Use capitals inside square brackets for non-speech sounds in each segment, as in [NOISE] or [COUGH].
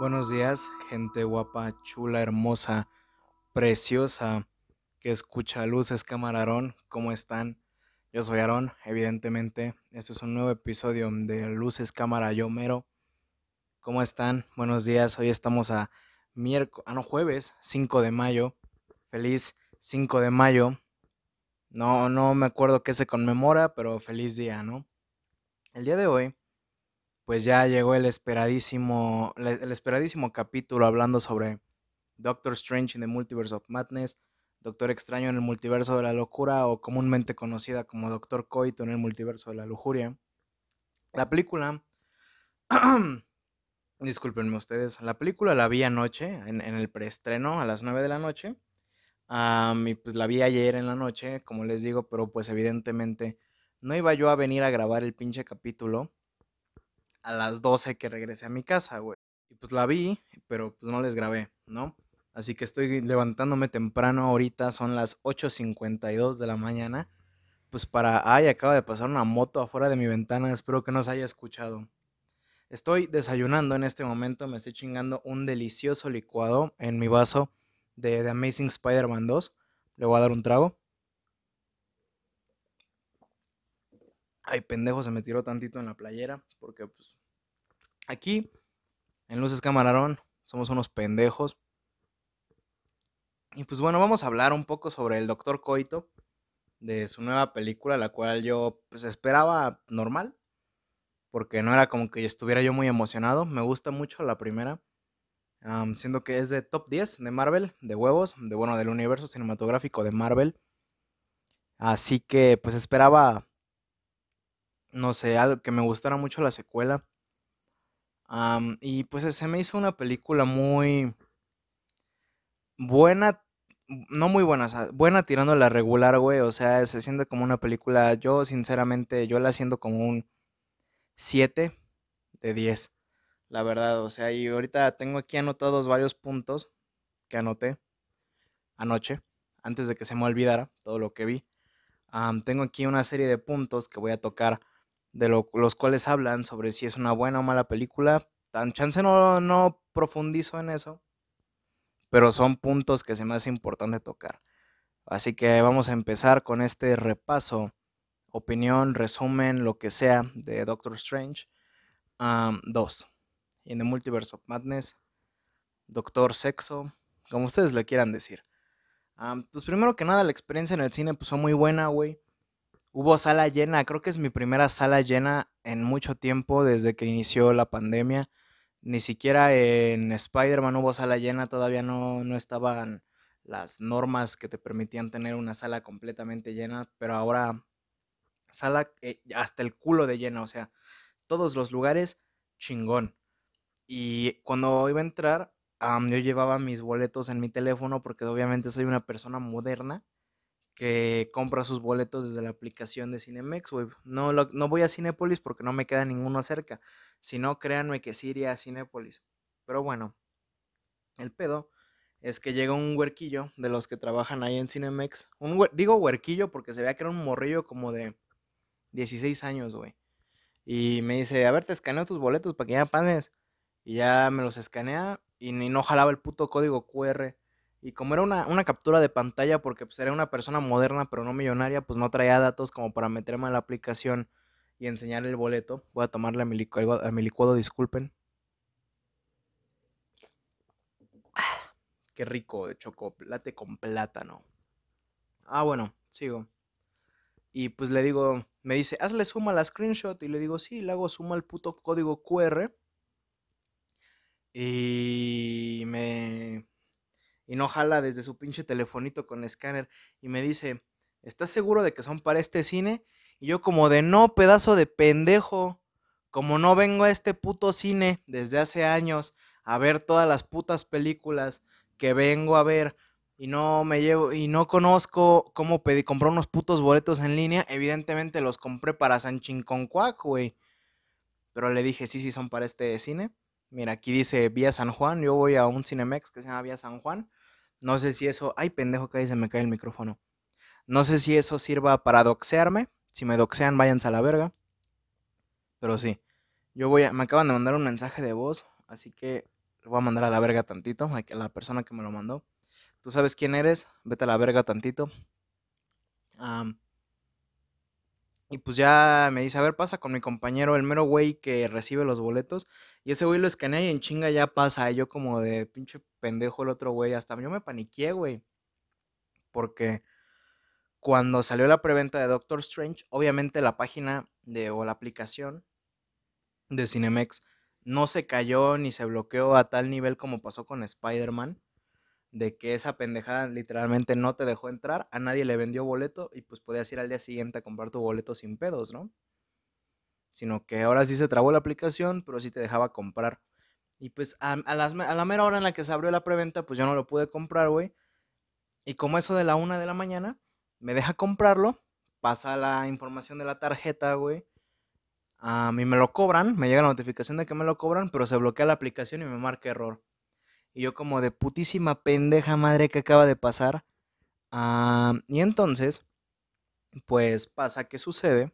Buenos días, gente guapa, chula, hermosa, preciosa, que escucha Luces Camarón. ¿Cómo están? Yo soy Aarón, evidentemente. Esto es un nuevo episodio de Luces Cámara Yo Mero. ¿Cómo están? Buenos días. Hoy estamos a miércoles, ah, no, jueves, 5 de mayo. Feliz 5 de mayo. No, no me acuerdo qué se conmemora, pero feliz día, ¿no? El día de hoy pues ya llegó el esperadísimo, el esperadísimo capítulo hablando sobre Doctor Strange in the Multiverse of Madness, Doctor Extraño en el Multiverso de la Locura o comúnmente conocida como Doctor Coito en el Multiverso de la Lujuria. La película, [CLEARS THROAT] discúlpenme ustedes, la película la vi anoche en, el preestreno a las 9 de la noche. y pues la vi ayer en la noche, como les digo, pero pues evidentemente no iba yo a venir a grabar el pinche capítulo a las 12 que regresé a mi casa, güey. Y pues la vi, pero pues no les grabé, ¿no? Así que estoy levantándome temprano ahorita, son las 8.52 de la mañana. Pues para... Ay, acaba de pasar una moto afuera de mi ventana, espero que no se haya escuchado. Estoy desayunando en este momento, me estoy chingando un delicioso licuado en mi vaso de The Amazing Spider-Man 2. Le voy a dar un trago. Ay, pendejo, se me tiró tantito en la playera. Porque, pues, aquí, en Luces Camarón, somos unos pendejos. Y pues bueno, vamos a hablar un poco sobre el Doctor Coito, de su nueva película, la cual yo, pues, esperaba normal. Porque no era como que estuviera yo muy emocionado. Me gusta mucho la primera. siendo que es de top 10 de Marvel, de huevos, de bueno, del universo cinematográfico de Marvel. Así que pues esperaba no sé, algo que me gustara mucho la secuela. y pues se me hizo una película muy buena, no muy buena, buena tirando la regular, güey. O sea, se siente como una película, yo sinceramente, yo la siento como un 7 de 10, la verdad. O sea, y ahorita tengo aquí anotados varios puntos que anoté anoche, antes de que se me olvidara todo lo que vi. tengo aquí una serie de puntos que voy a tocar de los cuales hablan sobre si es una buena o mala película. Tan chance no, no profundizo en eso, pero son puntos que se me hace importante tocar. Así que vamos a empezar con este repaso, opinión, resumen, lo que sea de Doctor Strange 2. In the Multiverse of Madness, Doctor Sexo, como ustedes le quieran decir. pues primero que nada, la experiencia en el cine pues, fue muy buena, güey. Hubo sala llena, creo que es mi primera sala llena en mucho tiempo desde que inició la pandemia. Ni siquiera en Spider-Man hubo sala llena, todavía no, no estaban las normas que te permitían tener una sala completamente llena, pero ahora sala eh, hasta el culo de llena, o sea, todos los lugares chingón. Y cuando iba a entrar, yo llevaba mis boletos en mi teléfono porque obviamente soy una persona moderna que compra sus boletos desde la aplicación de Cinemex, No, no voy a Cinépolis porque no me queda ninguno cerca. Si no, créanme que sí iría a Cinépolis. Pero bueno, el pedo es que llega un huerquillo de los que trabajan ahí en Cinemex. Un digo huerquillo porque se vea que era un morrillo como de 16 años, güey. Y me dice, a ver, te escaneo tus boletos para que ya pases. Y ya me los escanea y no jalaba el puto código QR. Y como era una, captura de pantalla, porque pues, era una persona moderna pero no millonaria, pues no traía datos como para meterme a la aplicación y enseñar el boleto. Voy a tomarle a mi licuado, mi licuado disculpen. Qué rico de chocolate con plátano. Ah, bueno, sigo. Y pues le digo, me dice, hazle suma a la screenshot. Y le digo, sí, le hago suma al puto código QR. Y me y no jala desde su pinche telefonito con escáner y me dice, ¿estás seguro de que son para este cine? Y yo como de no, pedazo de pendejo, como no vengo a este puto cine desde hace años a ver todas las putas películas que vengo a ver y no me llevo y no conozco cómo pedí comprar unos putos boletos en línea, evidentemente los compré para San Chinconcuac, güey. Pero le dije, "Sí, sí son para este cine." Mira, aquí dice Vía San Juan, yo voy a un Cinemex que se llama Vía San Juan no sé si eso. Ay, pendejo, que ahí se me cae el micrófono. No sé si eso sirva para doxearme. Si me doxean, váyanse a la verga. Pero sí. Yo voy a. Me acaban de mandar un mensaje de voz. Así que Le voy a mandar a la verga tantito a la persona que me lo mandó. Tú sabes quién eres, vete a la verga tantito. y pues ya me dice, a ver, pasa con mi compañero, el mero güey que recibe los boletos. Y ese güey lo escanea y en chinga ya pasa. Y yo como de pinche pendejo el otro güey. Hasta yo me paniqué, güey. Porque cuando salió la preventa de Doctor Strange, obviamente la página de, o la aplicación de Cinemex no se cayó ni se bloqueó a tal nivel como pasó con Spider-Man, de que esa pendejada literalmente no te dejó entrar, a nadie le vendió boleto y pues podías ir al día siguiente a comprar tu boleto sin pedos, ¿no? Sino que ahora sí se trabó la aplicación, pero sí te dejaba comprar. Y pues a, a la mera hora en la que se abrió la preventa, pues yo no lo pude comprar, güey. Y como eso de la una de la mañana, me deja comprarlo, pasa la información de la tarjeta, güey. A mí me lo cobran, me llega la notificación de que me lo cobran, pero se bloquea la aplicación y me marca error. Y yo como de putísima pendeja madre que acaba de pasar. y entonces, pues pasa que sucede.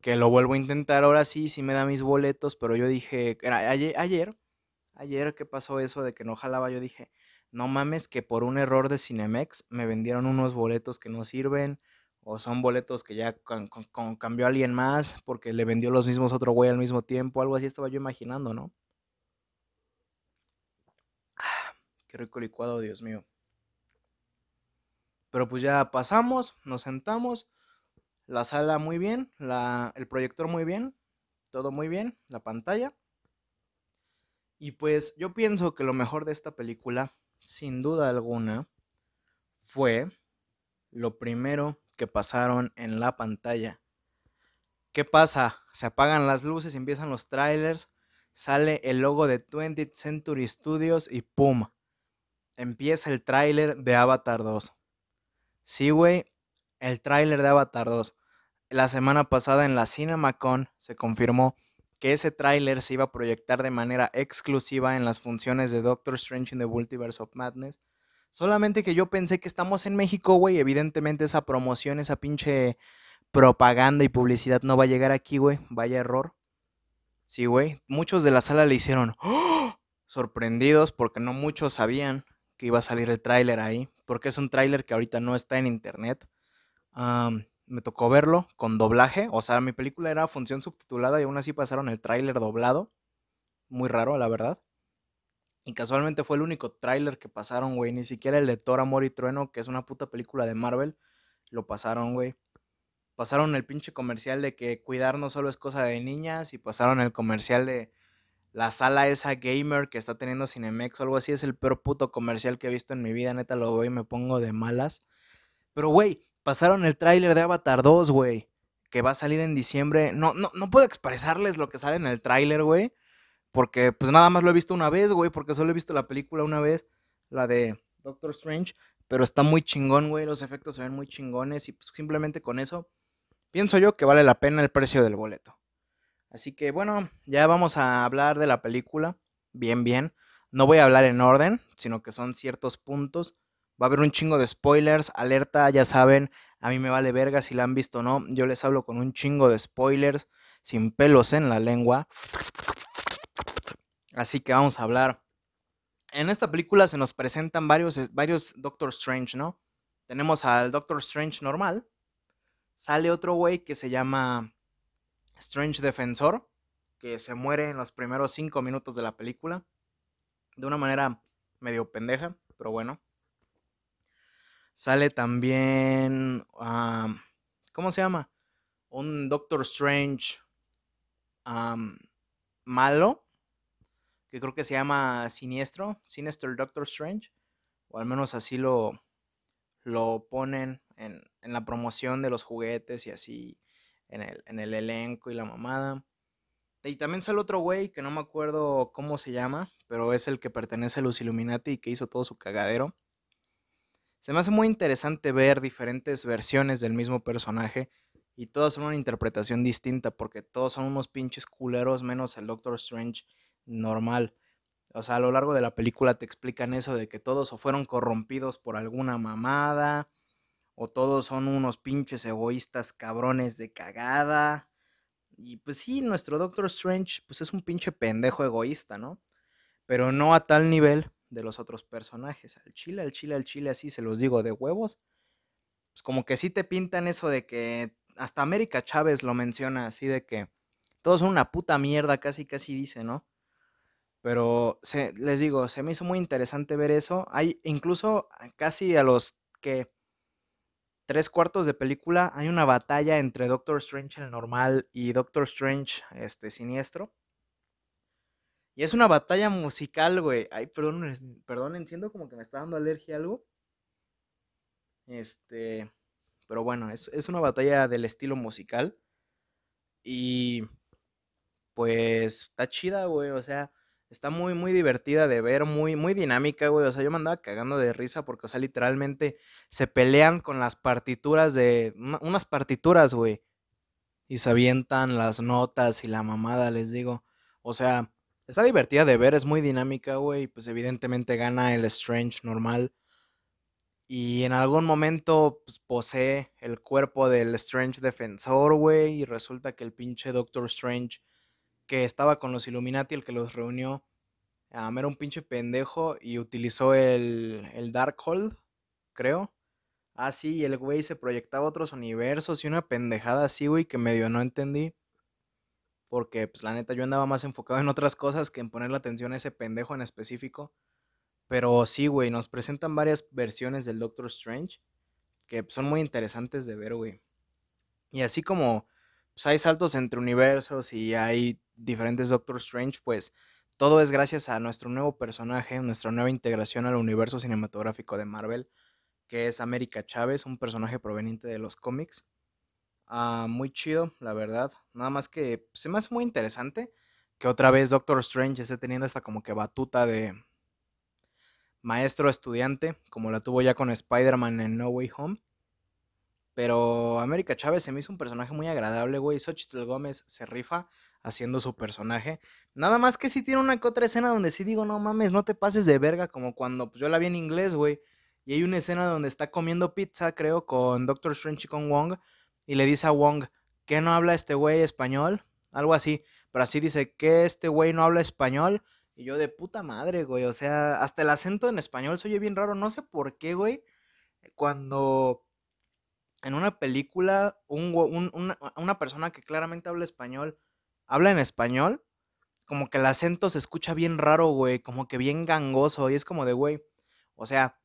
Que lo vuelvo a intentar ahora sí, sí me da mis boletos, pero yo dije, ayer, ayer, ayer que pasó eso de que no jalaba, yo dije, no mames que por un error de Cinemex me vendieron unos boletos que no sirven o son boletos que ya cambió alguien más porque le vendió los mismos otro güey al mismo tiempo, algo así estaba yo imaginando, ¿no? Ah, qué rico licuado, Dios mío. Pero pues ya pasamos, nos sentamos, la sala muy bien, la, el proyector muy bien, todo muy bien, la pantalla. Y pues yo pienso que lo mejor de esta película sin duda alguna, fue lo primero que pasaron en la pantalla. ¿Qué pasa? Se apagan las luces, empiezan los trailers, sale el logo de 20th Century Studios y ¡pum! Empieza el tráiler de Avatar 2. Sí, güey, el tráiler de Avatar 2. La semana pasada en la CinemaCon se confirmó que ese tráiler se iba a proyectar de manera exclusiva en las funciones de Doctor Strange in the Multiverse of Madness. Solamente que yo pensé que estamos en México, güey. Evidentemente esa promoción, esa pinche propaganda y publicidad no va a llegar aquí, güey. Vaya error. Sí, güey. Muchos de la sala le hicieron ¡Oh! sorprendidos porque no muchos sabían que iba a salir el tráiler ahí. Porque es un tráiler que ahorita no está en internet me tocó verlo con doblaje. O sea, mi película era función subtitulada y aún así pasaron el tráiler doblado. Muy raro, la verdad. Y casualmente fue el único tráiler que pasaron, güey. Ni siquiera el de Thor, Amor y Trueno, que es una puta película de Marvel, lo pasaron, güey. Pasaron el pinche comercial de que cuidar no solo es cosa de niñas. Y pasaron el comercial de la sala esa gamer que está teniendo Cinemex o algo así. Es el peor puto comercial que he visto en mi vida. Neta, lo veo y me pongo de malas. Pero, güey, pasaron el tráiler de Avatar 2, güey, que va a salir en diciembre. No, no, no puedo expresarles lo que sale en el tráiler, güey, porque pues nada más lo he visto una vez, güey, porque solo he visto la película una vez, la de Doctor Strange, pero está muy chingón, güey, los efectos se ven muy chingones y pues simplemente con eso pienso yo que vale la pena el precio del boleto. Así que bueno, ya vamos a hablar de la película, bien, bien. No voy a hablar en orden, sino que son ciertos puntos Va a haber un chingo de spoilers, alerta, ya saben, a mí me vale verga si la han visto o no. Yo les hablo con un chingo de spoilers, sin pelos en la lengua. Así que vamos a hablar. En esta película se nos presentan varios, varios Doctor Strange, ¿no? Tenemos al Doctor Strange normal. Sale otro güey que se llama Strange Defensor, que se muere en los primeros cinco minutos de la película. De una manera medio pendeja, pero bueno. Sale también. ¿Cómo se llama? Un Doctor Strange malo. Que creo que se llama Siniestro. Sinister Doctor Strange. O al menos así lo, lo ponen en, en la promoción de los juguetes y así. En el, en el elenco y la mamada. Y también sale otro güey que no me acuerdo cómo se llama, pero es el que pertenece a los Illuminati y que hizo todo su cagadero. Se me hace muy interesante ver diferentes versiones del mismo personaje y todas son una interpretación distinta porque todos son unos pinches culeros menos el Doctor Strange normal. O sea, a lo largo de la película te explican eso de que todos o fueron corrompidos por alguna mamada o todos son unos pinches egoístas cabrones de cagada. Y pues sí, nuestro Doctor Strange pues es un pinche pendejo egoísta, ¿no? pero no a tal nivel de los otros personajes. Al chile, al chile, al chile, así se los digo de huevos. Pues como que sí te pintan eso de que hasta América Chávez lo menciona así de que todos son una puta mierda, casi, casi dice, ¿no? Pero se, les digo, se me hizo muy interesante ver eso. Hay incluso casi a los que tres cuartos de película hay una batalla entre Doctor Strange el normal y Doctor Strange este siniestro. Y es una batalla musical, güey. Ay, perdón, perdón, entiendo como que me está dando alergia a algo. Este, pero bueno, es, es una batalla del estilo musical. Y pues está chida, güey. O sea, está muy, muy divertida de ver, muy, muy dinámica, güey. O sea, yo me andaba cagando de risa porque, o sea, literalmente se pelean con las partituras de. Unas partituras, güey. Y se avientan las notas y la mamada, les digo. O sea, está divertida de ver, es muy dinámica, güey. Pues evidentemente gana el Strange normal. Y en algún momento pues, posee el cuerpo del Strange defensor, güey. Y resulta que el pinche Doctor Strange que estaba con los Illuminati, el que los reunió, era un pinche pendejo y utilizó el, el Darkhold, creo. Ah, sí, y el güey se proyectaba a otros universos y una pendejada así, güey, que medio no entendí. Porque, pues, la neta, yo andaba más enfocado en otras cosas que en ponerle atención a ese pendejo en específico. Pero sí, güey, nos presentan varias versiones del Doctor Strange que son muy interesantes de ver, güey. Y así como pues, hay saltos entre universos y hay diferentes Doctor Strange, pues todo es gracias a nuestro nuevo personaje, nuestra nueva integración al universo cinematográfico de Marvel, que es América Chávez, un personaje proveniente de los cómics. Ah, muy chido, la verdad. Nada más que se me hace muy interesante que otra vez Doctor Strange esté teniendo esta como que batuta de maestro estudiante, como la tuvo ya con Spider-Man en No Way Home. Pero América Chávez se me hizo un personaje muy agradable, güey. Xochitl Gómez se rifa haciendo su personaje. Nada más que si tiene una que otra escena donde sí digo, no mames, no te pases de verga, como cuando pues, yo la vi en inglés, güey. Y hay una escena donde está comiendo pizza, creo, con Doctor Strange y con Wong. Y le dice a Wong, ¿qué no habla este güey español? Algo así. Pero así dice, ¿qué este güey no habla español? Y yo de puta madre, güey. O sea, hasta el acento en español se oye bien raro. No sé por qué, güey. Cuando en una película una, persona que claramente habla español, habla en español, como que el acento se escucha bien raro, güey, como que bien gangoso, y es como de, güey, o sea,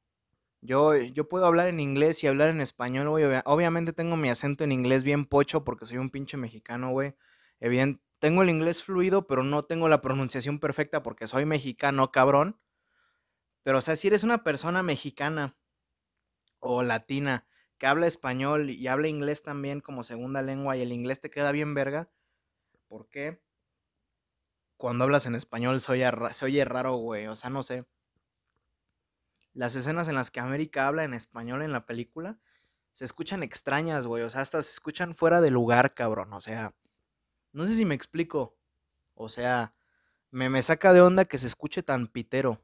yo, yo puedo hablar en inglés y hablar en español, güey, obviamente tengo mi acento en inglés bien pocho porque soy un pinche mexicano, güey, tengo el inglés fluido, pero no tengo la pronunciación perfecta porque soy mexicano, cabrón. Pero, o sea, si eres una persona mexicana o latina que habla español y habla inglés también como segunda lengua y el inglés te queda bien verga, ¿por qué? Cuando hablas en español se se oye raro, güey, o sea, no sé. Las escenas en las que América habla en español en la película se escuchan extrañas, güey, o sea, hasta se escuchan fuera de lugar, cabrón, o sea, no sé si me explico, o sea, me, me saca de onda que se escuche tan pitero.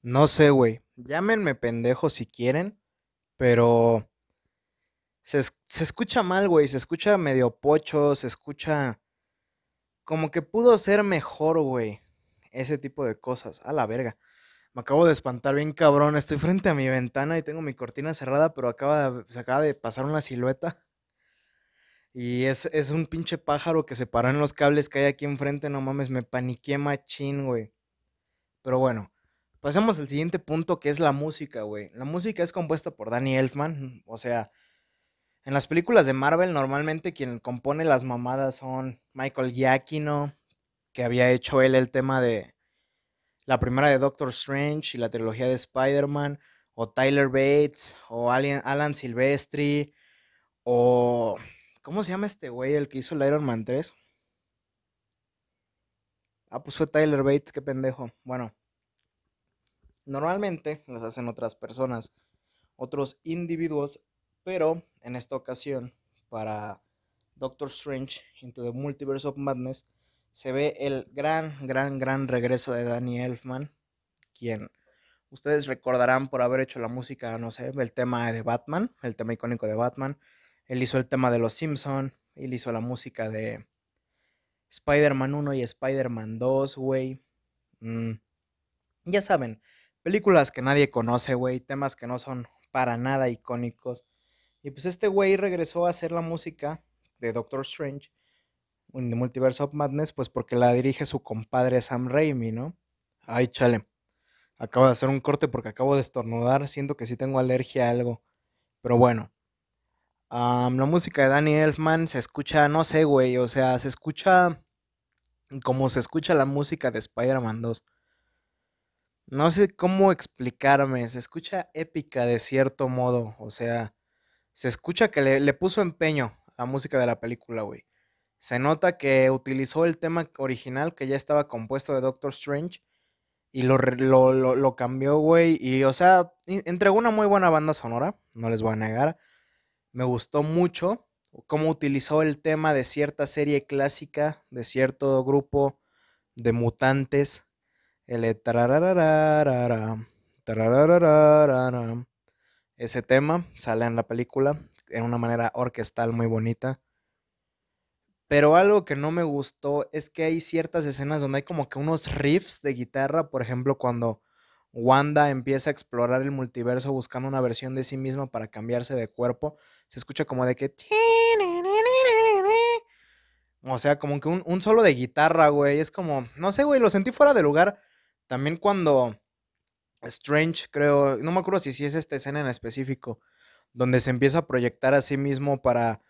No sé, güey, llámenme pendejo si quieren, pero se, escucha mal, güey. Se escucha medio pocho, se escucha como que pudo ser mejor, güey. Ese tipo de cosas. A la verga. Me acabo de espantar bien cabrón. Estoy frente a mi ventana y tengo mi cortina cerrada, pero acaba de, se acaba de pasar una silueta. Y es, es un pinche pájaro que se paró en los cables que hay aquí enfrente. No mames, me paniqué machín, güey. Pero bueno, pasemos al siguiente punto que es la música, güey. La música es compuesta por Danny Elfman. O sea, en las películas de Marvel, normalmente quien compone las mamadas son Michael Giacchino, que había hecho él el tema de la primera de Doctor Strange y la trilogía de Spider-Man, o Tyler Bates, o Alan Silvestri, o. ¿Cómo se llama este güey, el que hizo el Iron Man 3? Ah, pues fue Tyler Bates, qué pendejo. Bueno, normalmente los hacen otras personas, otros individuos pero en esta ocasión, para Doctor Strange Into the Multiverse of Madness, se ve el gran, gran, gran regreso de Danny Elfman, quien ustedes recordarán por haber hecho la música, no sé, el tema de Batman, el tema icónico de Batman. Él hizo el tema de Los Simpson, él hizo la música de Spider-Man 1 y Spider-Man 2, güey. Mm. Ya saben, películas que nadie conoce, güey, temas que no son para nada icónicos. Y pues este güey regresó a hacer la música de Doctor Strange en The Multiverse of Madness, pues porque la dirige su compadre Sam Raimi, ¿no? Ay, chale. Acabo de hacer un corte porque acabo de estornudar. Siento que sí tengo alergia a algo. Pero bueno. la música de Danny Elfman se escucha, no sé, güey. O sea, se escucha como se escucha la música de Spider-Man 2. No sé cómo explicarme. Se escucha épica de cierto modo. O sea, se escucha que le, le puso empeño la música de la película, güey. Se nota que utilizó el tema original que ya estaba compuesto de Doctor Strange y lo, lo, cambió, güey. Y, o sea, entregó una muy buena banda sonora, no les voy a negar. Me gustó mucho cómo utilizó el tema de cierta serie clásica, de cierto grupo de mutantes. El ese tema sale en la película en una manera orquestal muy bonita. Pero algo que no me gustó es que hay ciertas escenas donde hay como que unos riffs de guitarra, por ejemplo, cuando Wanda empieza a explorar el multiverso buscando una versión de sí misma para cambiarse de cuerpo, se escucha como de que... O sea, como que un, solo de guitarra, güey. Es como, no sé, güey, lo sentí fuera de lugar. También cuando Strange, creo, no me acuerdo si, si es esta escena en específico, donde se empieza a proyectar a sí mismo para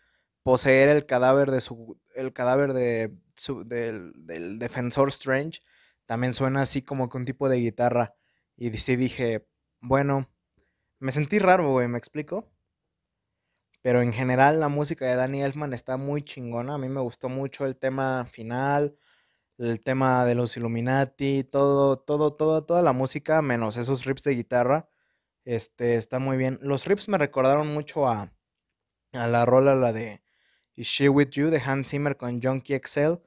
poseer el cadáver de su el cadáver de del, del, defensor Strange también suena así como que un tipo de guitarra. Y sí dije bueno me sentí raro güey me explico pero en general la música de Danny Elfman está muy chingona. A mí me gustó mucho el tema final el tema de los Illuminati todo todo todo toda la música menos esos riffs de guitarra este está muy bien. Los riffs me recordaron mucho a a la rola la de y She With You de Hans Zimmer con Junkie XL.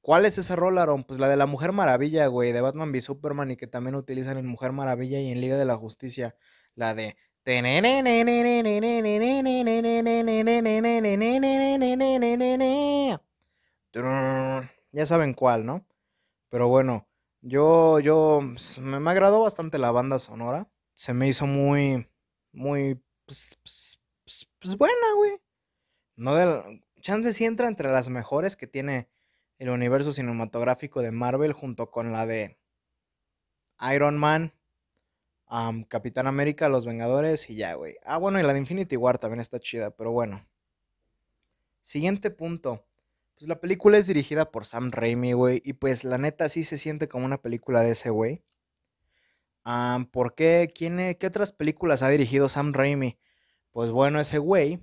¿Cuál es esa rola, Aaron? Pues la de la Mujer Maravilla, güey, de Batman v Superman y que también utilizan en Mujer Maravilla y en Liga de la Justicia. La de... Ya saben cuál, ¿no? Pero bueno, yo, yo, me, me agradó bastante la banda sonora. Se me hizo muy, muy, pues, pues, pues buena, güey. No de, chance sí entra entre las mejores que tiene el universo cinematográfico de Marvel junto con la de Iron Man, Capitán América, Los Vengadores y ya, güey. Ah, bueno, y la de Infinity War también está chida, pero bueno. Siguiente punto. Pues la película es dirigida por Sam Raimi, güey. Y pues la neta sí se siente como una película de ese güey. ¿Por qué? ¿Quién, ¿Qué otras películas ha dirigido Sam Raimi? Pues bueno, ese güey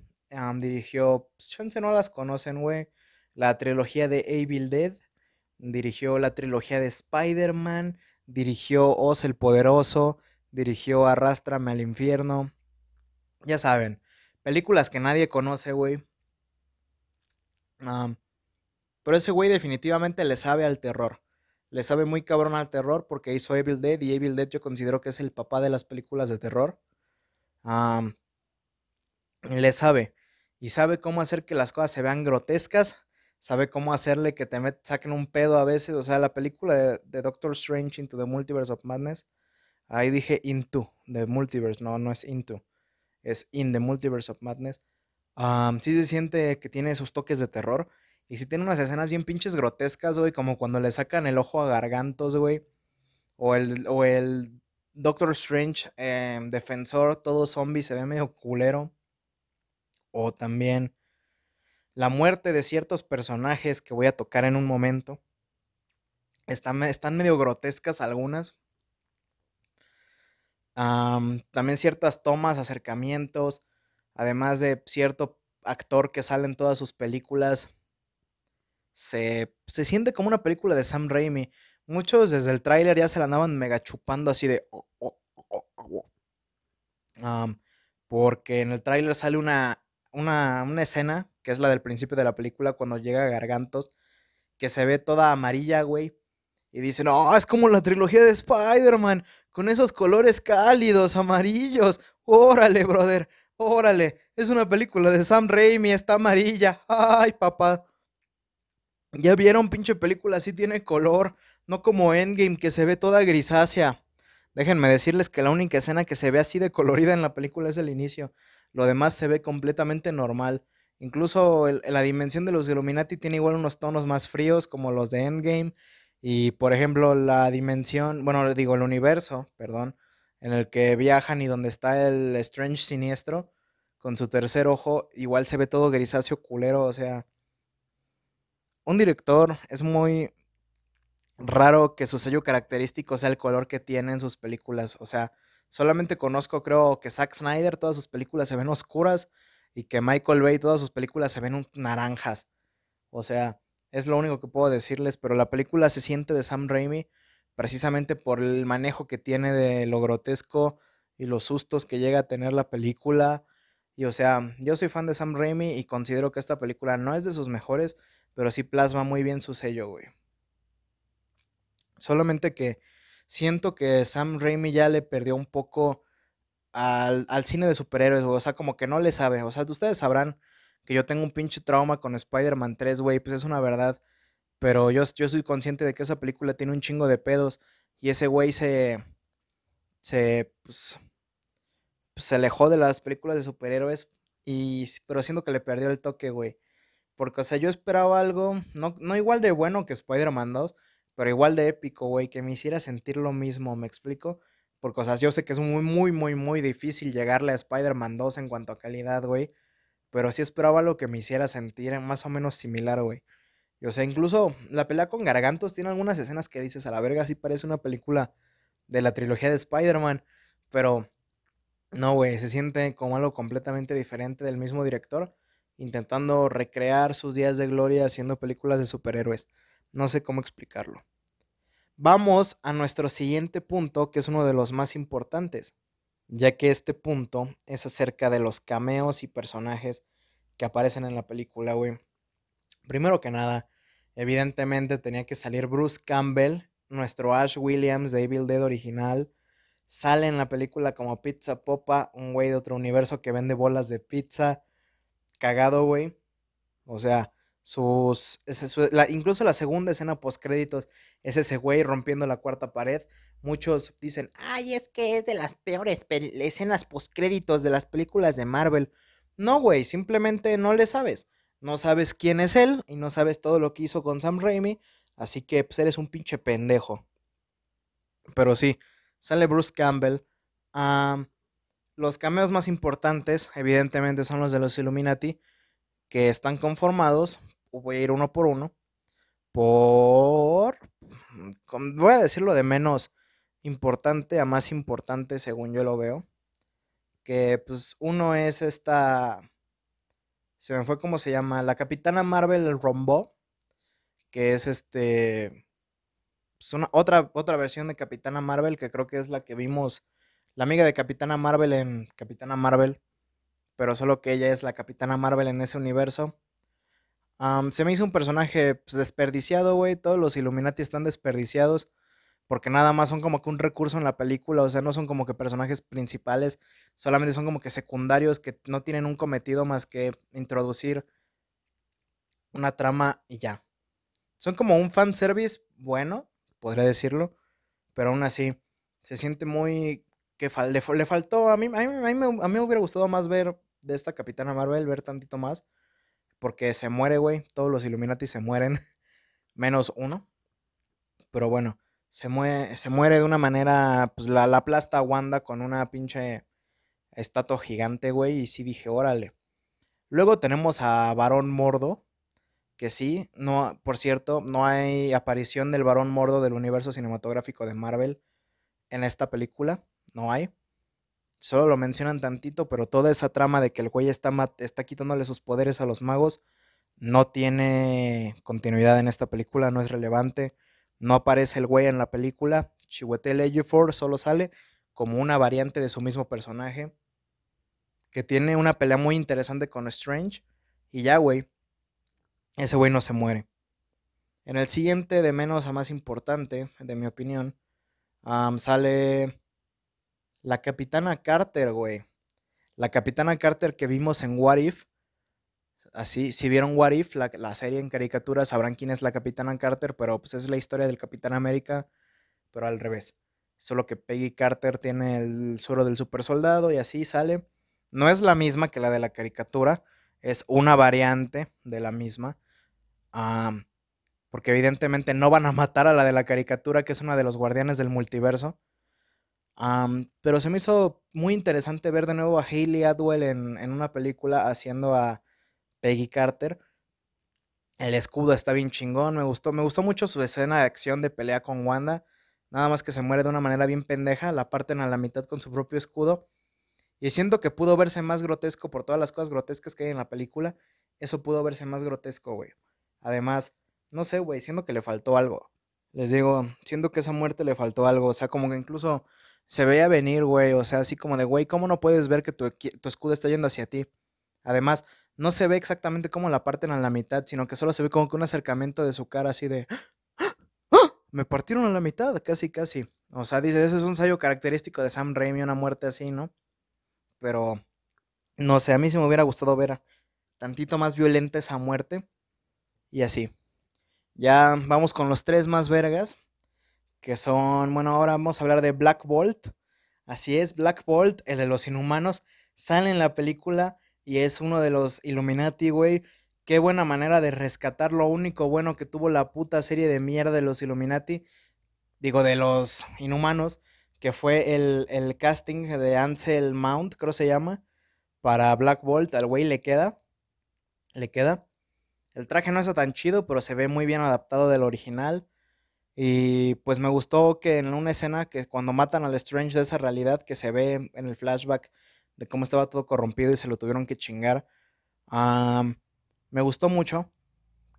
dirigió, pues, chance no las conocen, güey, la trilogía de Evil Dead, dirigió la trilogía de Spider-Man, dirigió Oz el Poderoso, dirigió Arrástrame al Infierno. Ya saben, películas que nadie conoce, güey. pero ese güey definitivamente le sabe al terror. Le sabe muy cabrón al terror porque hizo Evil Dead y Evil Dead yo considero que es el papá de las películas de terror. le sabe y sabe cómo hacer que las cosas se vean grotescas, sabe cómo hacerle que te saquen un pedo a veces, o sea, la película de, Doctor Strange Into the Multiverse of Madness, ahí dije into, the multiverse, no, no es into, es in the multiverse of madness. sí se siente que tiene sus toques de terror. Y sí tiene unas escenas bien pinches grotescas, güey. Como cuando le sacan el ojo a gargantos, güey. O el, o el Doctor Strange em, defensor, todo zombie, se ve medio culero o también la muerte de ciertos personajes que voy a tocar en un momento. Están, están medio grotescas algunas. también ciertas tomas, acercamientos, además de cierto actor que sale en todas sus películas. Se, siente como una película de Sam Raimi. Muchos desde el tráiler ya se la andaban mega chupando así de... Oh, oh, oh, porque en el tráiler sale una una, escena, que es la del principio de la película, cuando llega a Gargantos, que se ve toda amarilla, güey. Y dice, no, es como la trilogía de Spider-Man, con esos colores cálidos, amarillos. Órale, brother, órale. Es una película de Sam Raimi, está amarilla. Ay, papá. Ya vieron, pinche película, sí tiene color. No como Endgame, que se ve toda grisácea. Déjenme decirles que la única escena que se ve así de colorida en la película es el inicio. Lo demás se ve completamente normal. Incluso la dimensión de los Illuminati tiene igual unos tonos más fríos como los de Endgame. Y por ejemplo, la dimensión, bueno, digo, el universo, perdón, en el que viajan y donde está el Strange Siniestro con su tercer ojo, igual se ve todo grisáceo culero. O sea, un director es muy, raro que su sello característico sea el color que tiene en sus películas. O sea, solamente conozco, creo que Zack Snyder, todas sus películas se ven oscuras y que Michael Bay, todas sus películas se ven naranjas. O sea, es lo único que puedo decirles, pero la película se siente de Sam Raimi precisamente por el manejo que tiene de lo grotesco y los sustos que llega a tener la película. Y o sea, yo soy fan de Sam Raimi y considero que esta película no es de sus mejores, pero sí plasma muy bien su sello, güey. Solamente que siento que Sam Raimi ya le perdió un poco al, cine de superhéroes, güey. O sea, como que no le sabe. O sea, ustedes sabrán que yo tengo un pinche trauma con Spider-Man 3, güey. Pues es una verdad. Pero yo, yo soy consciente de que esa película tiene un chingo de pedos. Y ese güey se. Se. Pues, pues se alejó de las películas de superhéroes. Y, pero siento que le perdió el toque, güey. Porque, o sea, yo esperaba algo. No, no igual de bueno que Spider-Man 2 pero igual de épico, güey, que me hiciera sentir lo mismo, ¿me explico? Porque, o sea, yo sé que es muy, muy, muy, muy difícil llegarle a Spider-Man 2 en cuanto a calidad, güey. Pero sí esperaba algo que me hiciera sentir más o menos similar, güey. Y, o sea, incluso la pelea con Gargantos tiene algunas escenas que dices, a la verga, sí parece una película de la trilogía de Spider-Man. Pero, no, güey, se siente como algo completamente diferente del mismo director, intentando recrear sus días de gloria haciendo películas de superhéroes. No sé cómo explicarlo. Vamos a nuestro siguiente punto, que es uno de los más importantes, ya que este punto es acerca de los cameos y personajes que aparecen en la película, güey. Primero que nada, evidentemente tenía que salir Bruce Campbell, nuestro Ash Williams de Evil Dead original. Sale en la película como Pizza Popa, un güey de otro universo que vende bolas de pizza. Cagado, güey. O sea, sus, incluso la segunda escena post créditos es ese güey rompiendo la cuarta pared. Muchos dicen, ay, es que es de las peores escenas post créditos de las películas de Marvel. No, güey, simplemente no le sabes. No sabes quién es él y no sabes todo lo que hizo con Sam Raimi. Así que pues, eres un pinche pendejo. Pero sí, sale Bruce Campbell. los cameos más importantes, evidentemente, son los de los Illuminati, que están conformados voy a ir uno por uno. Por. Voy a decirlo de menos importante a más importante, según yo lo veo. Que pues uno es esta. Se me fue cómo se llama. La Capitana Marvel Rombo. Que es este. Pues otra, otra versión de Capitana Marvel. Que creo que es la que vimos. La amiga de Capitana Marvel en Capitana Marvel. Pero solo que ella es la Capitana Marvel en ese universo se me hizo un personaje pues, desperdiciado, güey. Todos los Illuminati están desperdiciados. Porque nada más son como que un recurso en la película. O sea, no son como que personajes principales. Solamente son como que secundarios que no tienen un cometido más que introducir una trama y ya. Son como un fanservice bueno, podría decirlo. Pero aún así, se siente muy. que le, faltó. A mí, a, mí, a, mí, a mí me hubiera gustado más ver de esta Capitana Marvel, ver tantito más porque se muere, güey. Todos los Illuminati se mueren. [LAUGHS] Menos uno. Pero bueno, se muere, se muere de una manera. Pues la, la aplasta Wanda con una pinche estatua gigante, güey. Y sí dije, órale. Luego tenemos a Varón Mordo. Que sí, no, por cierto, no hay aparición del Varón Mordo del universo cinematográfico de Marvel en esta película. No hay. Solo lo mencionan tantito, pero toda esa trama de que el güey está, está quitándole sus poderes a los magos no tiene continuidad en esta película, no es relevante. No aparece el güey en la película. Chiwetel Ejiofor solo sale como una variante de su mismo personaje. Que tiene una pelea muy interesante con Strange. Y ya, güey. Ese güey no se muere. En el siguiente, de menos a más importante, de mi opinión, sale la Capitana Carter, güey. La Capitana Carter que vimos en What If. Así, si vieron What If, la, serie en caricatura, sabrán quién es la Capitana Carter, pero pues es la historia del Capitán América, pero al revés. Solo que Peggy Carter tiene el suero del super soldado y así sale. No es la misma que la de la caricatura, es una variante de la misma. porque evidentemente no van a matar a la de la caricatura, que es una de los guardianes del multiverso. Pero se me hizo muy interesante ver de nuevo a Hayley Atwell en, en una película haciendo a Peggy Carter. El escudo está bien chingón, me gustó, me gustó mucho su escena de acción de pelea con Wanda. Nada más que se muere de una manera bien pendeja, la parten a la mitad con su propio escudo. Y siento que pudo verse más grotesco por todas las cosas grotescas que hay en la película. Eso pudo verse más grotesco, güey. Además, no sé, güey, siento que le faltó algo. Les digo, siento que esa muerte le faltó algo. O sea, como que incluso se veía venir, güey. O sea, así como de, güey, ¿cómo no puedes ver que tu, tu escudo está yendo hacia ti? Además, no se ve exactamente cómo la parten a la mitad, sino que solo se ve como que un acercamiento de su cara así de... [GASPS] Me partieron a la mitad, casi, casi. O sea, dice, ese es un ensayo característico de Sam Raimi, una muerte así, ¿no? Pero, no sé, a mí sí me hubiera gustado ver tantito más violenta esa muerte. Y así. Ya vamos con los tres más vergas. Que son, bueno, ahora vamos a hablar de Black Bolt. Así es, Black Bolt, el de los inhumanos, sale en la película y es uno de los Illuminati, güey. Qué buena manera de rescatar lo único bueno que tuvo la puta serie de mierda de los Illuminati. Digo, de los inhumanos. Que fue el, el casting de Ansel Mount, creo se llama. Para Black Bolt. Al güey le queda. Le queda. El traje no está tan chido, pero se ve muy bien adaptado del original. Y pues me gustó que en una escena que cuando matan al Strange de esa realidad que se ve en el flashback de cómo estaba todo corrompido y se lo tuvieron que chingar. me gustó mucho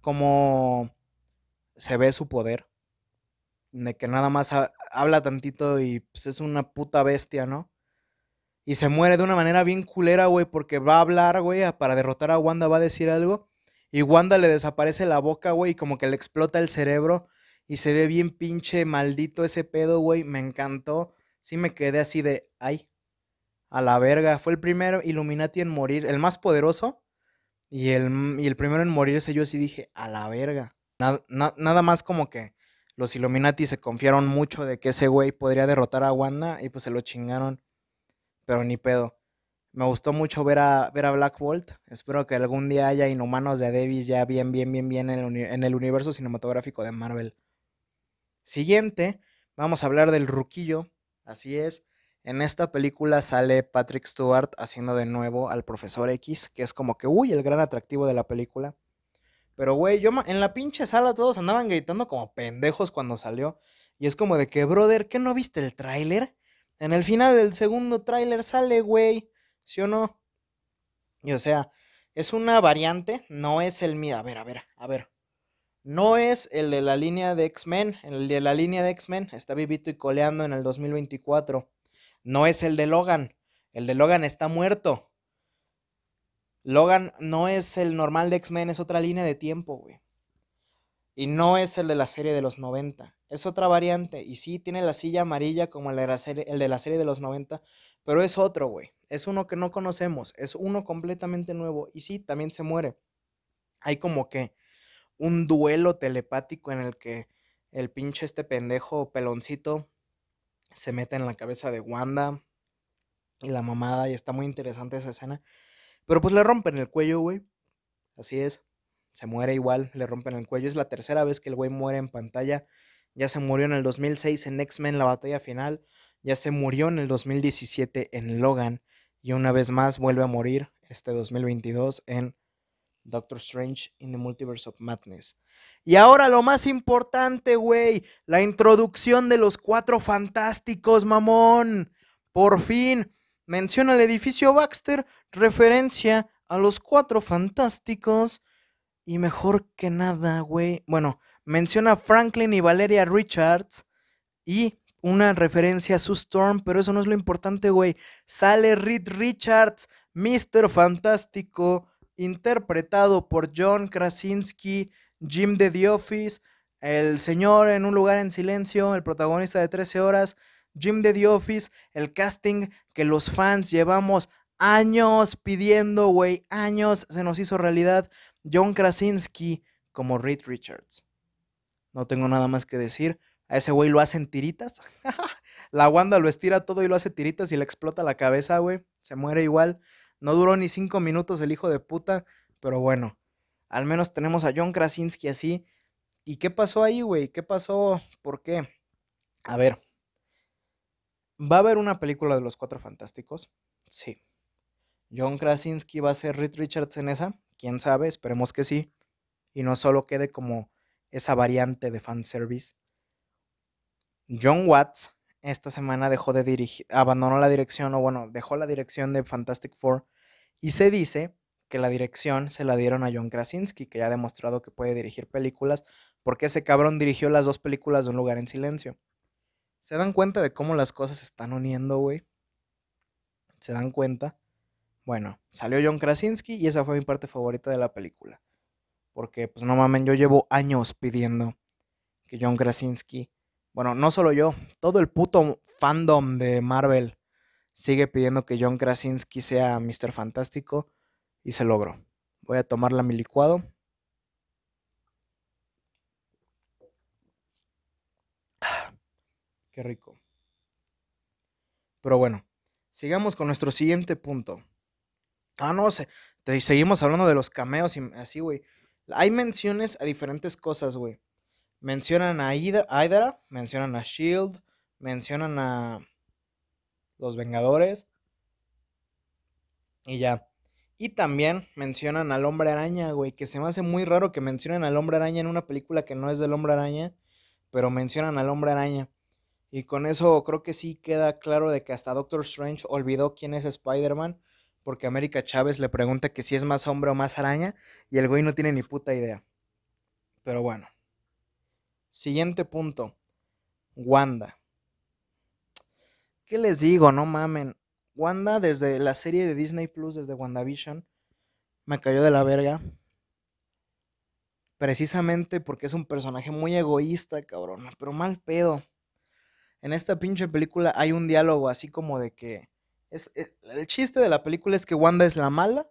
cómo se ve su poder. De que nada más habla tantito y pues es una puta bestia, ¿no? Y se muere de una manera bien culera, güey, porque va a hablar, güey, para derrotar a Wanda va a decir algo. Y Wanda le desaparece la boca, güey, y como que le explota el cerebro. Y se ve bien pinche maldito ese pedo, güey. Me encantó. Sí me quedé así de, ay, a la verga. Fue el primero Illuminati en morir, el más poderoso. Y el, y el primero en morirse yo sí dije, a la verga. nada más como que los Illuminati se confiaron mucho de que ese güey podría derrotar a Wanda y pues se lo chingaron. Pero ni pedo. Me gustó mucho ver a, ver a Black Bolt. Espero que algún día haya inhumanos de Davis ya bien, bien, bien, bien en el, en el universo cinematográfico de Marvel. Siguiente, vamos a hablar del Ruquillo. Así es. En esta película sale Patrick Stewart haciendo de nuevo al profesor X, que es como que, uy, el gran atractivo de la película. Pero, güey, yo en la pinche sala todos andaban gritando como pendejos cuando salió. Y es como de que, brother, ¿qué no viste el tráiler? En el final del segundo tráiler sale, güey. ¿Sí o no? Y o sea, es una variante, no es el mío. A ver, a ver, a ver. No es el de la línea de X-Men. El de la línea de X-Men está vivito y coleando en el 2024. No es el de Logan. El de Logan está muerto. Logan no es el normal de X-Men, es otra línea de tiempo, güey. Y no es el de la serie de los 90. Es otra variante. Y sí, tiene la silla amarilla como el de la serie, de, de los 90. Pero es otro, güey. Es uno que no conocemos. Es uno completamente nuevo. Y sí, también se muere. Hay como que un duelo telepático en el que el pinche este pendejo peloncito se mete en la cabeza de Wanda y la mamada y está muy interesante esa escena. Pero pues le rompen el cuello, güey. Así es. Se muere igual, le rompen el cuello. Es la tercera vez que el güey muere en pantalla. Ya se murió en el 2006 en X-Men, la batalla final. Ya se murió en el 2017 en Logan. Y una vez más vuelve a morir este 2022 en Doctor Strange in the Multiverse of Madness. Y ahora lo más importante, güey, la introducción de los cuatro fantásticos, mamón. Por fin, menciona el edificio Baxter, referencia a los cuatro fantásticos. Y mejor que nada, güey. Bueno, menciona Franklin y Valeria Richards. Y una referencia a su Storm, pero eso no es lo importante, güey. Sale Reed Richards, Mr. Fantástico interpretado por John Krasinski, Jim de The Office, el señor en un lugar en silencio, el protagonista de 13 horas, Jim de The Office, el casting que los fans llevamos años pidiendo, güey, años se nos hizo realidad. John Krasinski como Reed Richards. No tengo nada más que decir. A ese güey lo hacen tiritas. [LAUGHS] la Wanda lo estira todo y lo hace tiritas y le explota la cabeza, güey. Se muere igual. No duró ni cinco minutos el hijo de puta. Pero bueno, al menos tenemos a John Krasinski así. ¿Y qué pasó ahí, güey? ¿Qué pasó? ¿Por qué? A ver. ¿Va a haber una película de los Cuatro Fantásticos? Sí. John Krasinski va a ser Reed Richards en esa. Quién sabe, esperemos que sí. Y no solo quede como esa variante de fanservice. John Watts esta semana dejó de dirigir, abandonó la dirección, o bueno, dejó la dirección de Fantastic Four. Y se dice que la dirección se la dieron a John Krasinski, que ya ha demostrado que puede dirigir películas, porque ese cabrón dirigió las dos películas de Un lugar en silencio. ¿Se dan cuenta de cómo las cosas se están uniendo, güey? ¿Se dan cuenta? Bueno, salió John Krasinski y esa fue mi parte favorita de la película. Porque, pues no mames, yo llevo años pidiendo que John Krasinski, bueno, no solo yo, todo el puto fandom de Marvel sigue pidiendo que John Krasinski sea Mr. Fantástico y se logró. Voy a tomarla mi licuado. [SIGHS] Qué rico. Pero bueno, sigamos con nuestro siguiente punto. Ah, no sé. seguimos hablando de los cameos y así, güey. Hay menciones a diferentes cosas, güey. Mencionan a Hydra, mencionan a Shield, mencionan a los Vengadores. Y ya. Y también mencionan al hombre araña, güey, que se me hace muy raro que mencionen al hombre araña en una película que no es del hombre araña, pero mencionan al hombre araña. Y con eso creo que sí queda claro de que hasta Doctor Strange olvidó quién es Spider-Man, porque América Chávez le pregunta que si es más hombre o más araña, y el güey no tiene ni puta idea. Pero bueno. Siguiente punto. Wanda. ¿Qué les digo? No mamen. Wanda desde la serie de Disney Plus, desde WandaVision, me cayó de la verga. Precisamente porque es un personaje muy egoísta, cabrón. Pero mal pedo. En esta pinche película hay un diálogo así como de que... Es, el chiste de la película es que Wanda es la mala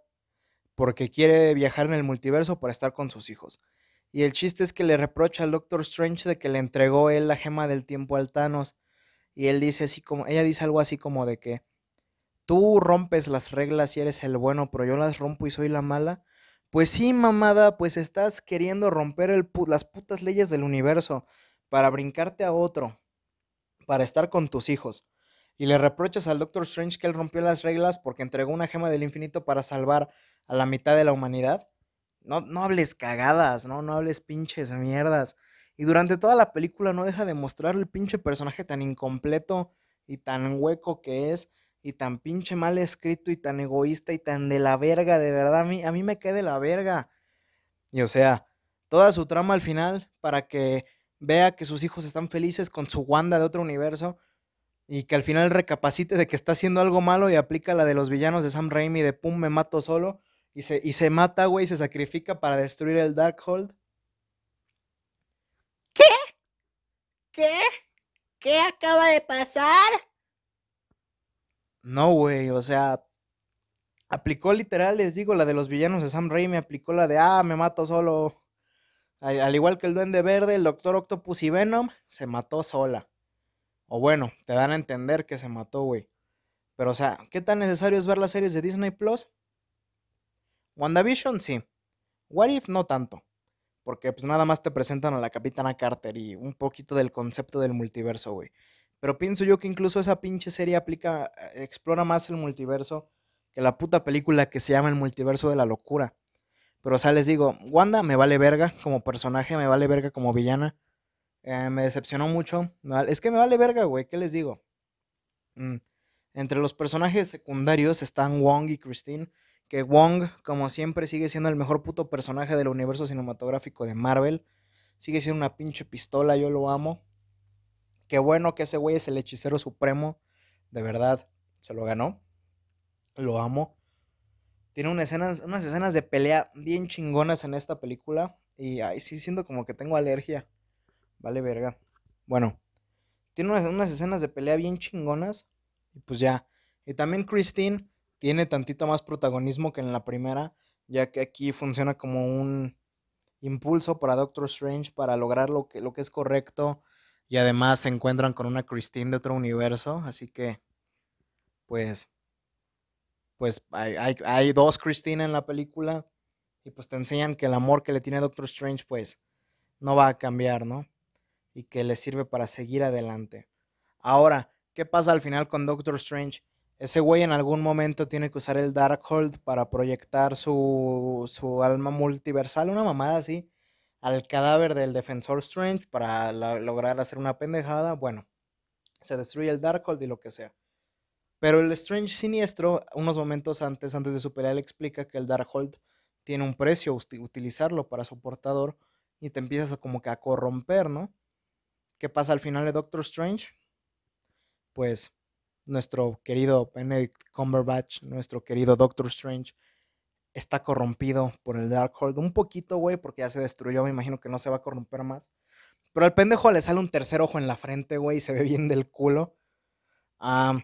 porque quiere viajar en el multiverso para estar con sus hijos. Y el chiste es que le reprocha al Doctor Strange de que le entregó él la gema del tiempo al Thanos. Y él dice así como, ella dice algo así como de que tú rompes las reglas y eres el bueno, pero yo las rompo y soy la mala. Pues sí, mamada, pues estás queriendo romper el las putas leyes del universo para brincarte a otro, para estar con tus hijos. Y le reprochas al Doctor Strange que él rompió las reglas porque entregó una gema del infinito para salvar a la mitad de la humanidad. No, no hables cagadas, ¿no? No hables pinches mierdas. Y durante toda la película no deja de mostrar el pinche personaje tan incompleto y tan hueco que es y tan pinche mal escrito y tan egoísta y tan de la verga, de verdad, a mí, a mí me cae de la verga. Y o sea, toda su trama al final para que vea que sus hijos están felices con su Wanda de otro universo y que al final recapacite de que está haciendo algo malo y aplica la de los villanos de Sam Raimi de pum, me mato solo y se, y se mata, güey, y se sacrifica para destruir el Darkhold. ¿Qué? ¿Qué? ¿Qué acaba de pasar? No, güey, o sea, aplicó literal, les digo, la de los villanos de Sam Raimi, aplicó la de, ah, me mato solo. Al, igual que el Duende Verde, el Doctor Octopus y Venom, se mató sola. O bueno, te dan a entender que se mató, güey. Pero, o sea, ¿qué tan necesario es ver las series de Disney Plus? WandaVision, sí. What If, no tanto. Porque, pues, nada más te presentan a la Capitana Carter y un poquito del concepto del multiverso, güey. Pero pienso yo que incluso esa pinche serie aplica, eh, explora más el multiverso que la puta película que se llama El multiverso de la locura. Pero, o sea, les digo, Wanda me vale verga como personaje, me vale verga como villana. Eh, me decepcionó mucho. Es que me vale verga, güey, ¿qué les digo? Mm, entre los personajes secundarios están Wong y Christine. Que Wong, como siempre, sigue siendo el mejor puto personaje del universo cinematográfico de Marvel. Sigue siendo una pinche pistola, yo lo amo. Qué bueno que ese güey es el hechicero supremo. De verdad, se lo ganó. Lo amo. Tiene unas escenas, unas escenas de pelea bien chingonas en esta película. Y ahí sí siento como que tengo alergia. Vale, verga. Bueno, tiene unas, unas escenas de pelea bien chingonas. Y pues ya. Y también Christine tiene tantito más protagonismo que en la primera. Ya que aquí funciona como un impulso para Doctor Strange para lograr lo que, lo que es correcto Y además se encuentran con una Christine de otro universo, así que, pues, pues hay, hay, dos Christine en la película y pues te enseñan que el amor que le tiene Doctor Strange, pues, no va a cambiar, ¿no? Y que le sirve para seguir adelante. Ahora, ¿qué pasa al final con Doctor Strange? Ese güey en algún momento tiene que usar el Darkhold para proyectar su, su alma multiversal, una mamada así, al cadáver del Defensor Strange para lograr hacer una pendejada. Bueno, se destruye el Darkhold y lo que sea. Pero el Strange siniestro, unos momentos antes, antes de su pelea, le explica que el Darkhold tiene un precio utilizarlo para su portador y te empiezas a como que a corromper, ¿no? ¿Qué pasa al final de Doctor Strange? Pues nuestro querido Benedict Cumberbatch, nuestro querido Doctor Strange, está corrompido por el Darkhold. Un poquito, güey, porque ya se destruyó, me imagino que no se va a corromper más. Pero al pendejo le sale un tercer ojo en la frente, güey, y se ve bien del culo. Ah,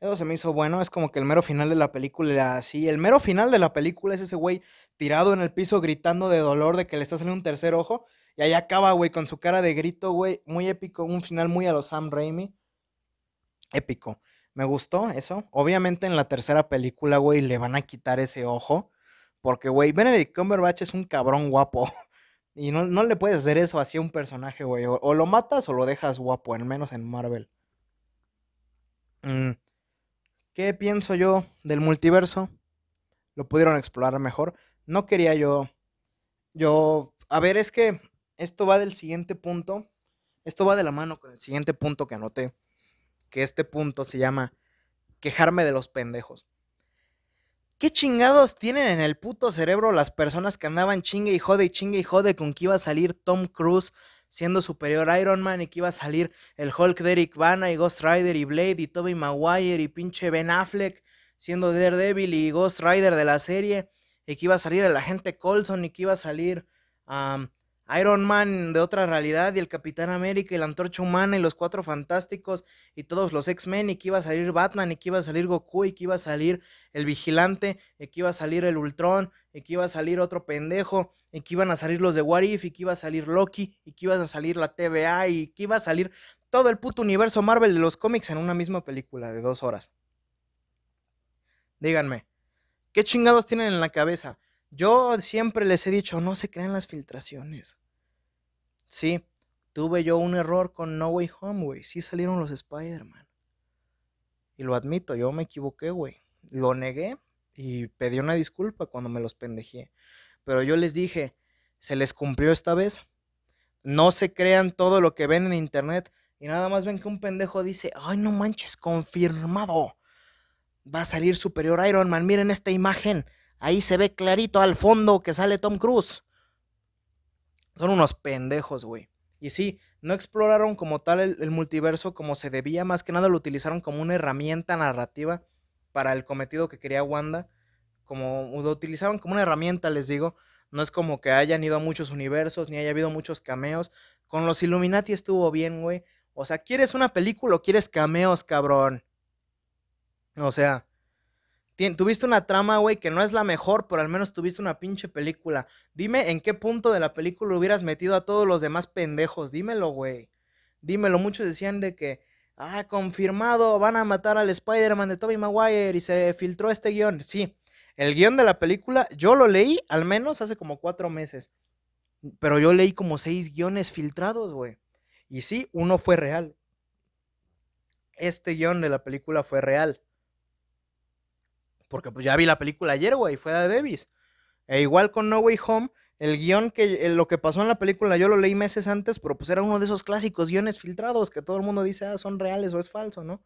eso se me hizo bueno, es como que el mero final de la película, sí, el mero final de la película es ese güey tirado en el piso gritando de dolor de que le está saliendo un tercer ojo. Y ahí acaba, güey, con su cara de grito, güey, muy épico, un final muy a los Sam Raimi. Épico. Me gustó eso. Obviamente en la tercera película, güey, le van a quitar ese ojo. Porque, güey, Benedict Cumberbatch es un cabrón guapo. [LAUGHS] Y no, no le puedes hacer eso así a un personaje, güey. O, lo matas o lo dejas guapo, al menos en Marvel. Mm, ¿Qué pienso yo del multiverso? Lo pudieron explorar mejor. No quería yo. Yo. A ver, es que esto va del siguiente punto. Esto va de la mano con el siguiente punto que anoté. Que este punto se llama quejarme de los pendejos. ¿Qué chingados tienen en el puto cerebro las personas que andaban chingue y jode y chingue y jode con que iba a salir Tom Cruise siendo superior a Iron Man y que iba a salir el Hulk de Eric y Ghost Rider y Blade y Tobey Maguire y pinche Ben Affleck siendo Daredevil y Ghost Rider de la serie y que iba a salir el agente Coulson y que iba a salir Iron Man de otra realidad y el Capitán América y la Antorcha Humana y los Cuatro Fantásticos y todos los X-Men y que iba a salir Batman y que iba a salir Goku y que iba a salir el Vigilante y que iba a salir el Ultron y que iba a salir otro pendejo y que iban a salir los de What If y que iba a salir Loki y que iba a salir la TVA y que iba a salir todo el puto universo Marvel de los cómics en una misma película de dos horas. Díganme, ¿qué chingados tienen en la cabeza? Yo siempre les he dicho, no se crean las filtraciones. Sí, tuve yo un error con No Way Home, güey. Sí salieron los Spider-Man. Y lo admito, yo me equivoqué, güey. Lo negué y pedí una disculpa cuando me los pendejé. Pero yo les dije, se les cumplió esta vez. No se crean todo lo que ven en internet y nada más ven que un pendejo dice, ay, no manches, confirmado. Va a salir superior Iron Man, miren esta imagen. Ahí se ve clarito al fondo que sale Tom Cruise. Son unos pendejos, güey. Y sí, no exploraron como tal el, multiverso como se debía, más que nada lo utilizaron como una herramienta narrativa para el cometido que quería Wanda. Como lo utilizaban como una herramienta, les digo. No es como que hayan ido a muchos universos, ni haya habido muchos cameos. Con los Illuminati estuvo bien, güey. O sea, ¿quieres una película o quieres cameos, cabrón? O sea, tuviste una trama, güey, que no es la mejor, pero al menos tuviste una pinche película. Dime en qué punto de la película hubieras metido a todos los demás pendejos. Dímelo, güey. Dímelo. Muchos decían de que, ah, confirmado, van a matar al Spider-Man de Tobey Maguire y se filtró este guion. Sí, el guion de la película, yo lo leí al menos hace como cuatro meses. Pero yo leí como seis guiones filtrados, güey. Y sí, uno fue real. Este guion de la película fue real. Porque pues ya vi la película ayer, güey, fue de Davis. E igual con No Way Home, el guion que lo que pasó en la película yo lo leí meses antes, pero pues era uno de esos clásicos guiones filtrados que todo el mundo dice, ah, son reales o es falso, ¿no?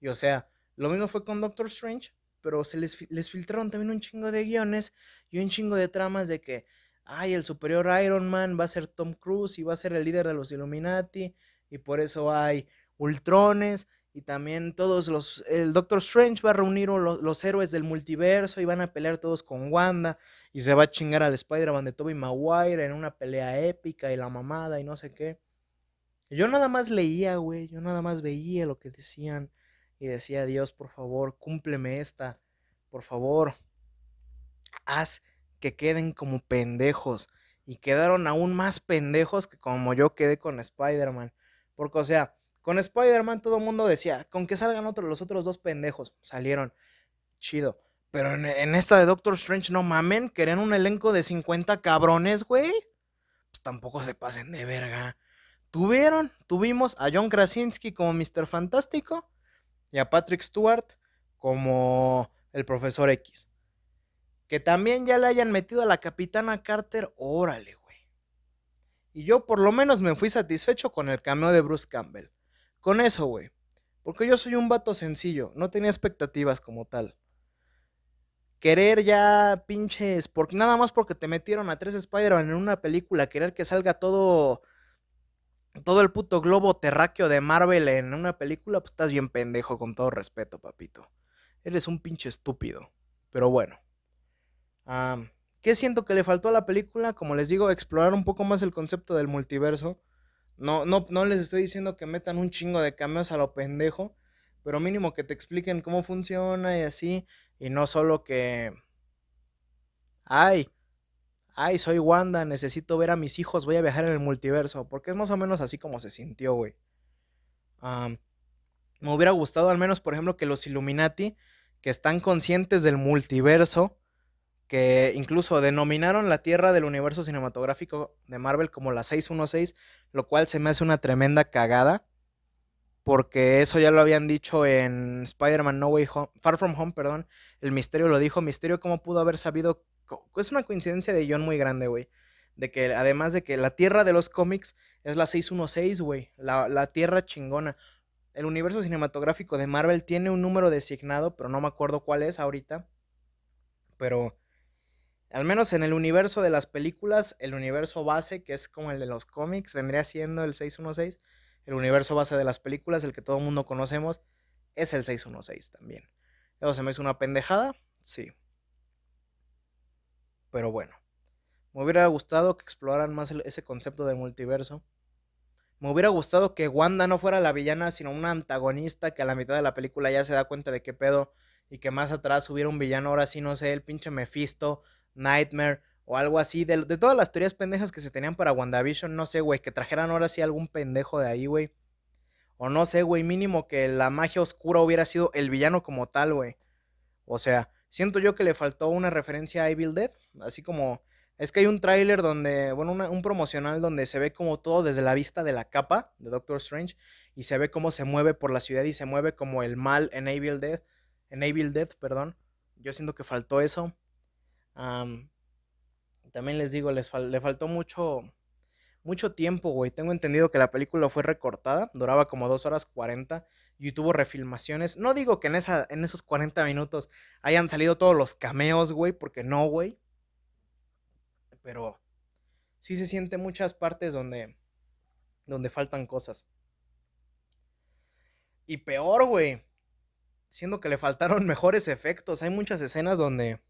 Y o sea, lo mismo fue con Doctor Strange, pero se les, les filtraron también un chingo de guiones y un chingo de tramas de que, ay, el superior Iron Man va a ser Tom Cruise y va a ser el líder de los Illuminati, y por eso hay Ultrones y también todos los. El Doctor Strange va a reunir los, los, héroes del multiverso y van a pelear todos con Wanda. Y se va a chingar al Spider-Man de Tobey Maguire en una pelea épica y la mamada y no sé qué. Yo nada más leía, güey. Yo nada más veía lo que decían. Y decía, Dios, por favor, cúmpleme esta. Por favor, haz que queden como pendejos. Y quedaron aún más pendejos que como yo quedé con Spider-Man. Porque, o sea, con Spider-Man todo el mundo decía, con que salgan otros, los otros dos pendejos. Salieron. Chido. Pero en, en esta de Doctor Strange, no mamen, querían un elenco de 50 cabrones, güey. Pues tampoco se pasen de verga. Tuvieron, tuvimos a John Krasinski como Mr. Fantástico y a Patrick Stewart como el Profesor X. Que también ya le hayan metido a la Capitana Carter, órale, güey. Y yo por lo menos me fui satisfecho con el cameo de Bruce Campbell. Con eso, güey. Porque yo soy un vato sencillo, no tenía expectativas como tal. Querer ya pinches, porque nada más porque te metieron a tres Spider-Man en una película, querer que salga todo todo el puto globo terráqueo de Marvel en una película, pues estás bien pendejo, con todo respeto, papito. Eres un pinche estúpido. Pero bueno. ¿Qué siento que le faltó a la película? Como les digo, explorar un poco más el concepto del multiverso. No, no, no les estoy diciendo que metan un chingo de cameos a lo pendejo, pero mínimo que te expliquen cómo funciona y así, y no solo que... Ay, ay, soy Wanda, necesito ver a mis hijos, voy a viajar en el multiverso, porque es más o menos así como se sintió, güey. me hubiera gustado al menos, por ejemplo, que los Illuminati, que están conscientes del multiverso, que incluso denominaron la Tierra del universo cinematográfico de Marvel como la 616, lo cual se me hace una tremenda cagada, porque eso ya lo habían dicho en Spider-Man No Way Home, Far From Home, perdón, el Misterio lo dijo, Misterio cómo pudo haber sabido es una coincidencia de John muy grande, güey. De que además de que la tierra de los cómics es la 616, güey. La, la tierra chingona. El universo cinematográfico de Marvel tiene un número designado, pero no me acuerdo cuál es ahorita. Pero al menos en el universo de las películas, el universo base, que es como el de los cómics, vendría siendo el 616. El universo base de las películas, el que todo el mundo conocemos, es el 616 también. Eso se me hizo una pendejada, sí. Pero bueno, me hubiera gustado que exploraran más ese concepto del multiverso. Me hubiera gustado que Wanda no fuera la villana, sino una antagonista que a la mitad de la película ya se da cuenta de qué pedo y que más atrás hubiera un villano, ahora sí, no sé, el pinche Mephisto, Nightmare o algo así. De, de todas las teorías pendejas que se tenían para WandaVision, no sé, güey, que trajeran ahora sí algún pendejo de ahí, güey. O no sé, güey, mínimo que la magia oscura hubiera sido el villano como tal, güey. O sea, Siento yo que le faltó una referencia a Evil Dead, así como es que hay un tráiler donde, bueno, un promocional donde se ve como todo desde la vista de la capa de Doctor Strange y se ve cómo se mueve por la ciudad y se mueve como el mal en Evil Dead, en Evil Dead, perdón. Yo siento que faltó eso. También les digo, les le faltó mucho, mucho tiempo, güey. Tengo entendido que la película fue recortada, duraba como 2 horas 40 y tuvo refilmaciones. No digo que en, esa, en esos 40 minutos hayan salido todos los cameos, güey, porque no, güey. Pero sí se siente muchas partes donde, donde faltan cosas. Y peor, güey. Siendo que le faltaron [LAUGHS] mejores efectos. Hay muchas escenas donde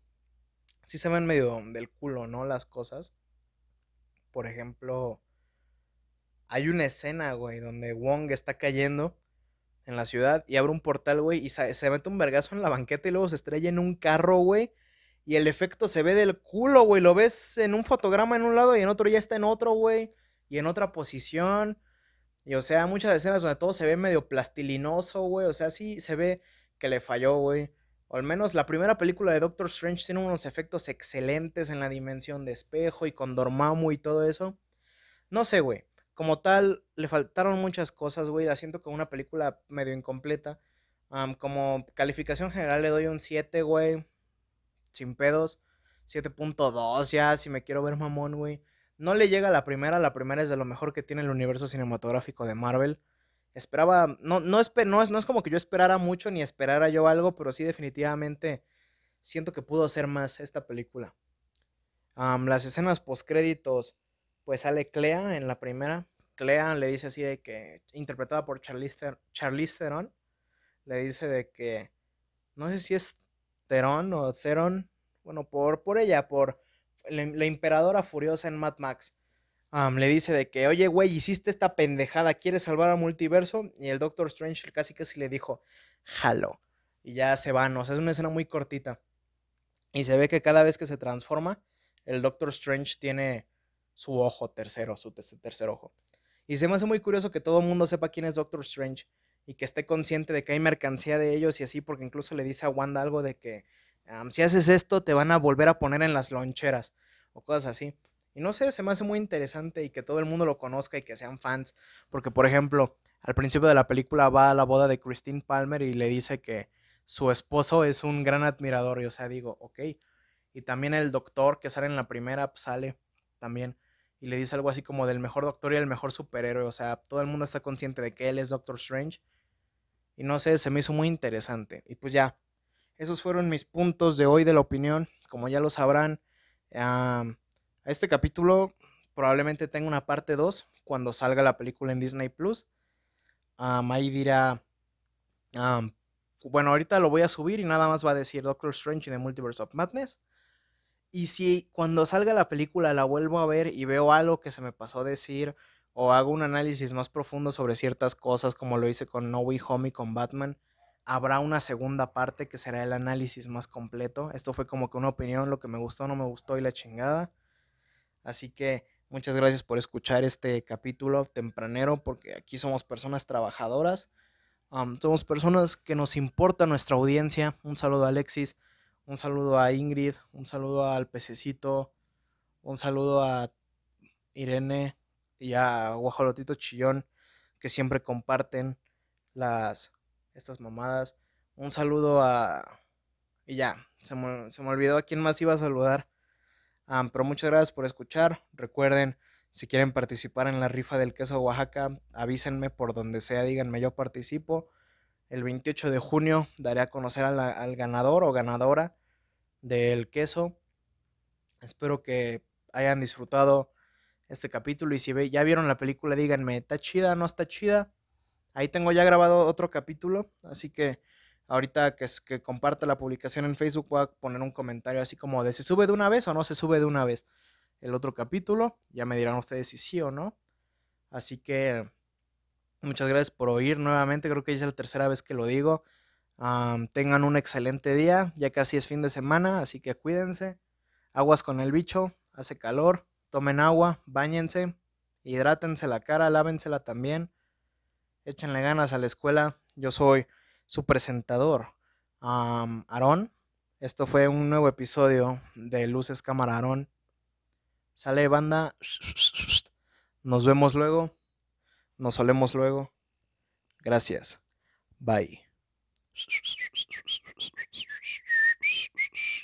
sí se ven medio del culo, ¿no? Las cosas. Por ejemplo, hay una escena, güey, donde Wong está cayendo en la ciudad y abre un portal, güey, y se, mete un vergazo en la banqueta y luego se estrella en un carro, güey. Y el efecto se ve del culo, güey. Lo ves en un fotograma en un lado y en otro ya está en otro, güey. Y en otra posición. Y o sea, muchas escenas donde todo se ve medio plastilinoso, güey. O sea, sí se ve que le falló, güey. O al menos la primera película de Doctor Strange tiene unos efectos excelentes en la dimensión de espejo y con Dormammu y todo eso. No sé, güey. Como tal, le faltaron muchas cosas, güey. La siento como una película medio incompleta. como calificación general le doy un 7, güey. Sin pedos. 7.2 ya, si me quiero ver mamón, güey. No le llega a la primera. La primera es de lo mejor que tiene el universo cinematográfico de Marvel esperaba, no, no, no, es, no es como que yo esperara mucho ni esperara yo algo, pero sí definitivamente siento que pudo ser más esta película. las escenas post créditos, pues sale Clea en la primera. Clea le dice así de que, interpretada por Charlize, Theron, le dice de que, no sé si es Theron o Theron, bueno, por, por ella, por la imperadora furiosa en Mad Max le dice de que, oye, güey, hiciste esta pendejada, ¿quieres salvar al multiverso? Y el Doctor Strange casi casi le dijo, jalo. Y ya se van, o sea, es una escena muy cortita. Y se ve que cada vez que se transforma, el Doctor Strange tiene su ojo tercero, su tercer ojo. Y se me hace muy curioso que todo el mundo sepa quién es Doctor Strange y que esté consciente de que hay mercancía de ellos y así, porque incluso le dice a Wanda algo de que si haces esto te van a volver a poner en las loncheras o cosas así. Y no sé, se me hace muy interesante y que todo el mundo lo conozca y que sean fans, porque por ejemplo, al principio de la película va a la boda de Christine Palmer y le dice que su esposo es un gran admirador y o sea, digo, ok. Y también el doctor que sale en la primera sale también y le dice algo así como del mejor doctor y el mejor superhéroe. O sea, todo el mundo está consciente de que él es Doctor Strange. Y no sé, se me hizo muy interesante. Y pues ya, esos fueron mis puntos de hoy de la opinión. Como ya lo sabrán, este capítulo probablemente tenga una parte 2 cuando salga la película en Disney Plus. ahí dirá. bueno, ahorita lo voy a subir y nada más va a decir Doctor Strange The Multiverse of Madness. Y si cuando salga la película la vuelvo a ver y veo algo que se me pasó a decir o hago un análisis más profundo sobre ciertas cosas como lo hice con No Way Home y con Batman, habrá una segunda parte que será el análisis más completo. Esto fue como que una opinión, lo que me gustó, no me gustó y la chingada. Así que muchas gracias por escuchar este capítulo tempranero porque aquí somos personas trabajadoras. somos personas que nos importa nuestra audiencia. Un saludo a Alexis. Un saludo a Ingrid, un saludo al pececito, un saludo a Irene y a Guajolotito Chillón, que siempre comparten las estas mamadas. Un saludo a. Y ya, se me, olvidó a quién más iba a saludar. Pero muchas gracias por escuchar. Recuerden, si quieren participar en la rifa del queso Oaxaca, avísenme por donde sea, díganme, yo participo. El 28 de junio daré a conocer al ganador o ganadora del queso. Espero que hayan disfrutado este capítulo y si ya vieron la película díganme, ¿está chida? ¿No está chida? Ahí tengo ya grabado otro capítulo, así que ahorita que, que comparte la publicación en Facebook voy a poner un comentario así como de se sube de una vez o no se sube de una vez el otro capítulo. Ya me dirán ustedes si sí o no. Así que Muchas gracias por oír nuevamente, creo que ya es la tercera vez que lo digo. tengan un excelente día, ya casi es fin de semana, así que cuídense. Aguas con el bicho, hace calor, tomen agua, bañense, hidrátense la cara, lávensela también. Échenle ganas a la escuela. Yo soy su presentador, Aarón. Esto fue un nuevo episodio de Luces Cámara Aarón. Sale banda. Nos vemos luego. Nos solemos luego. Gracias. Bye.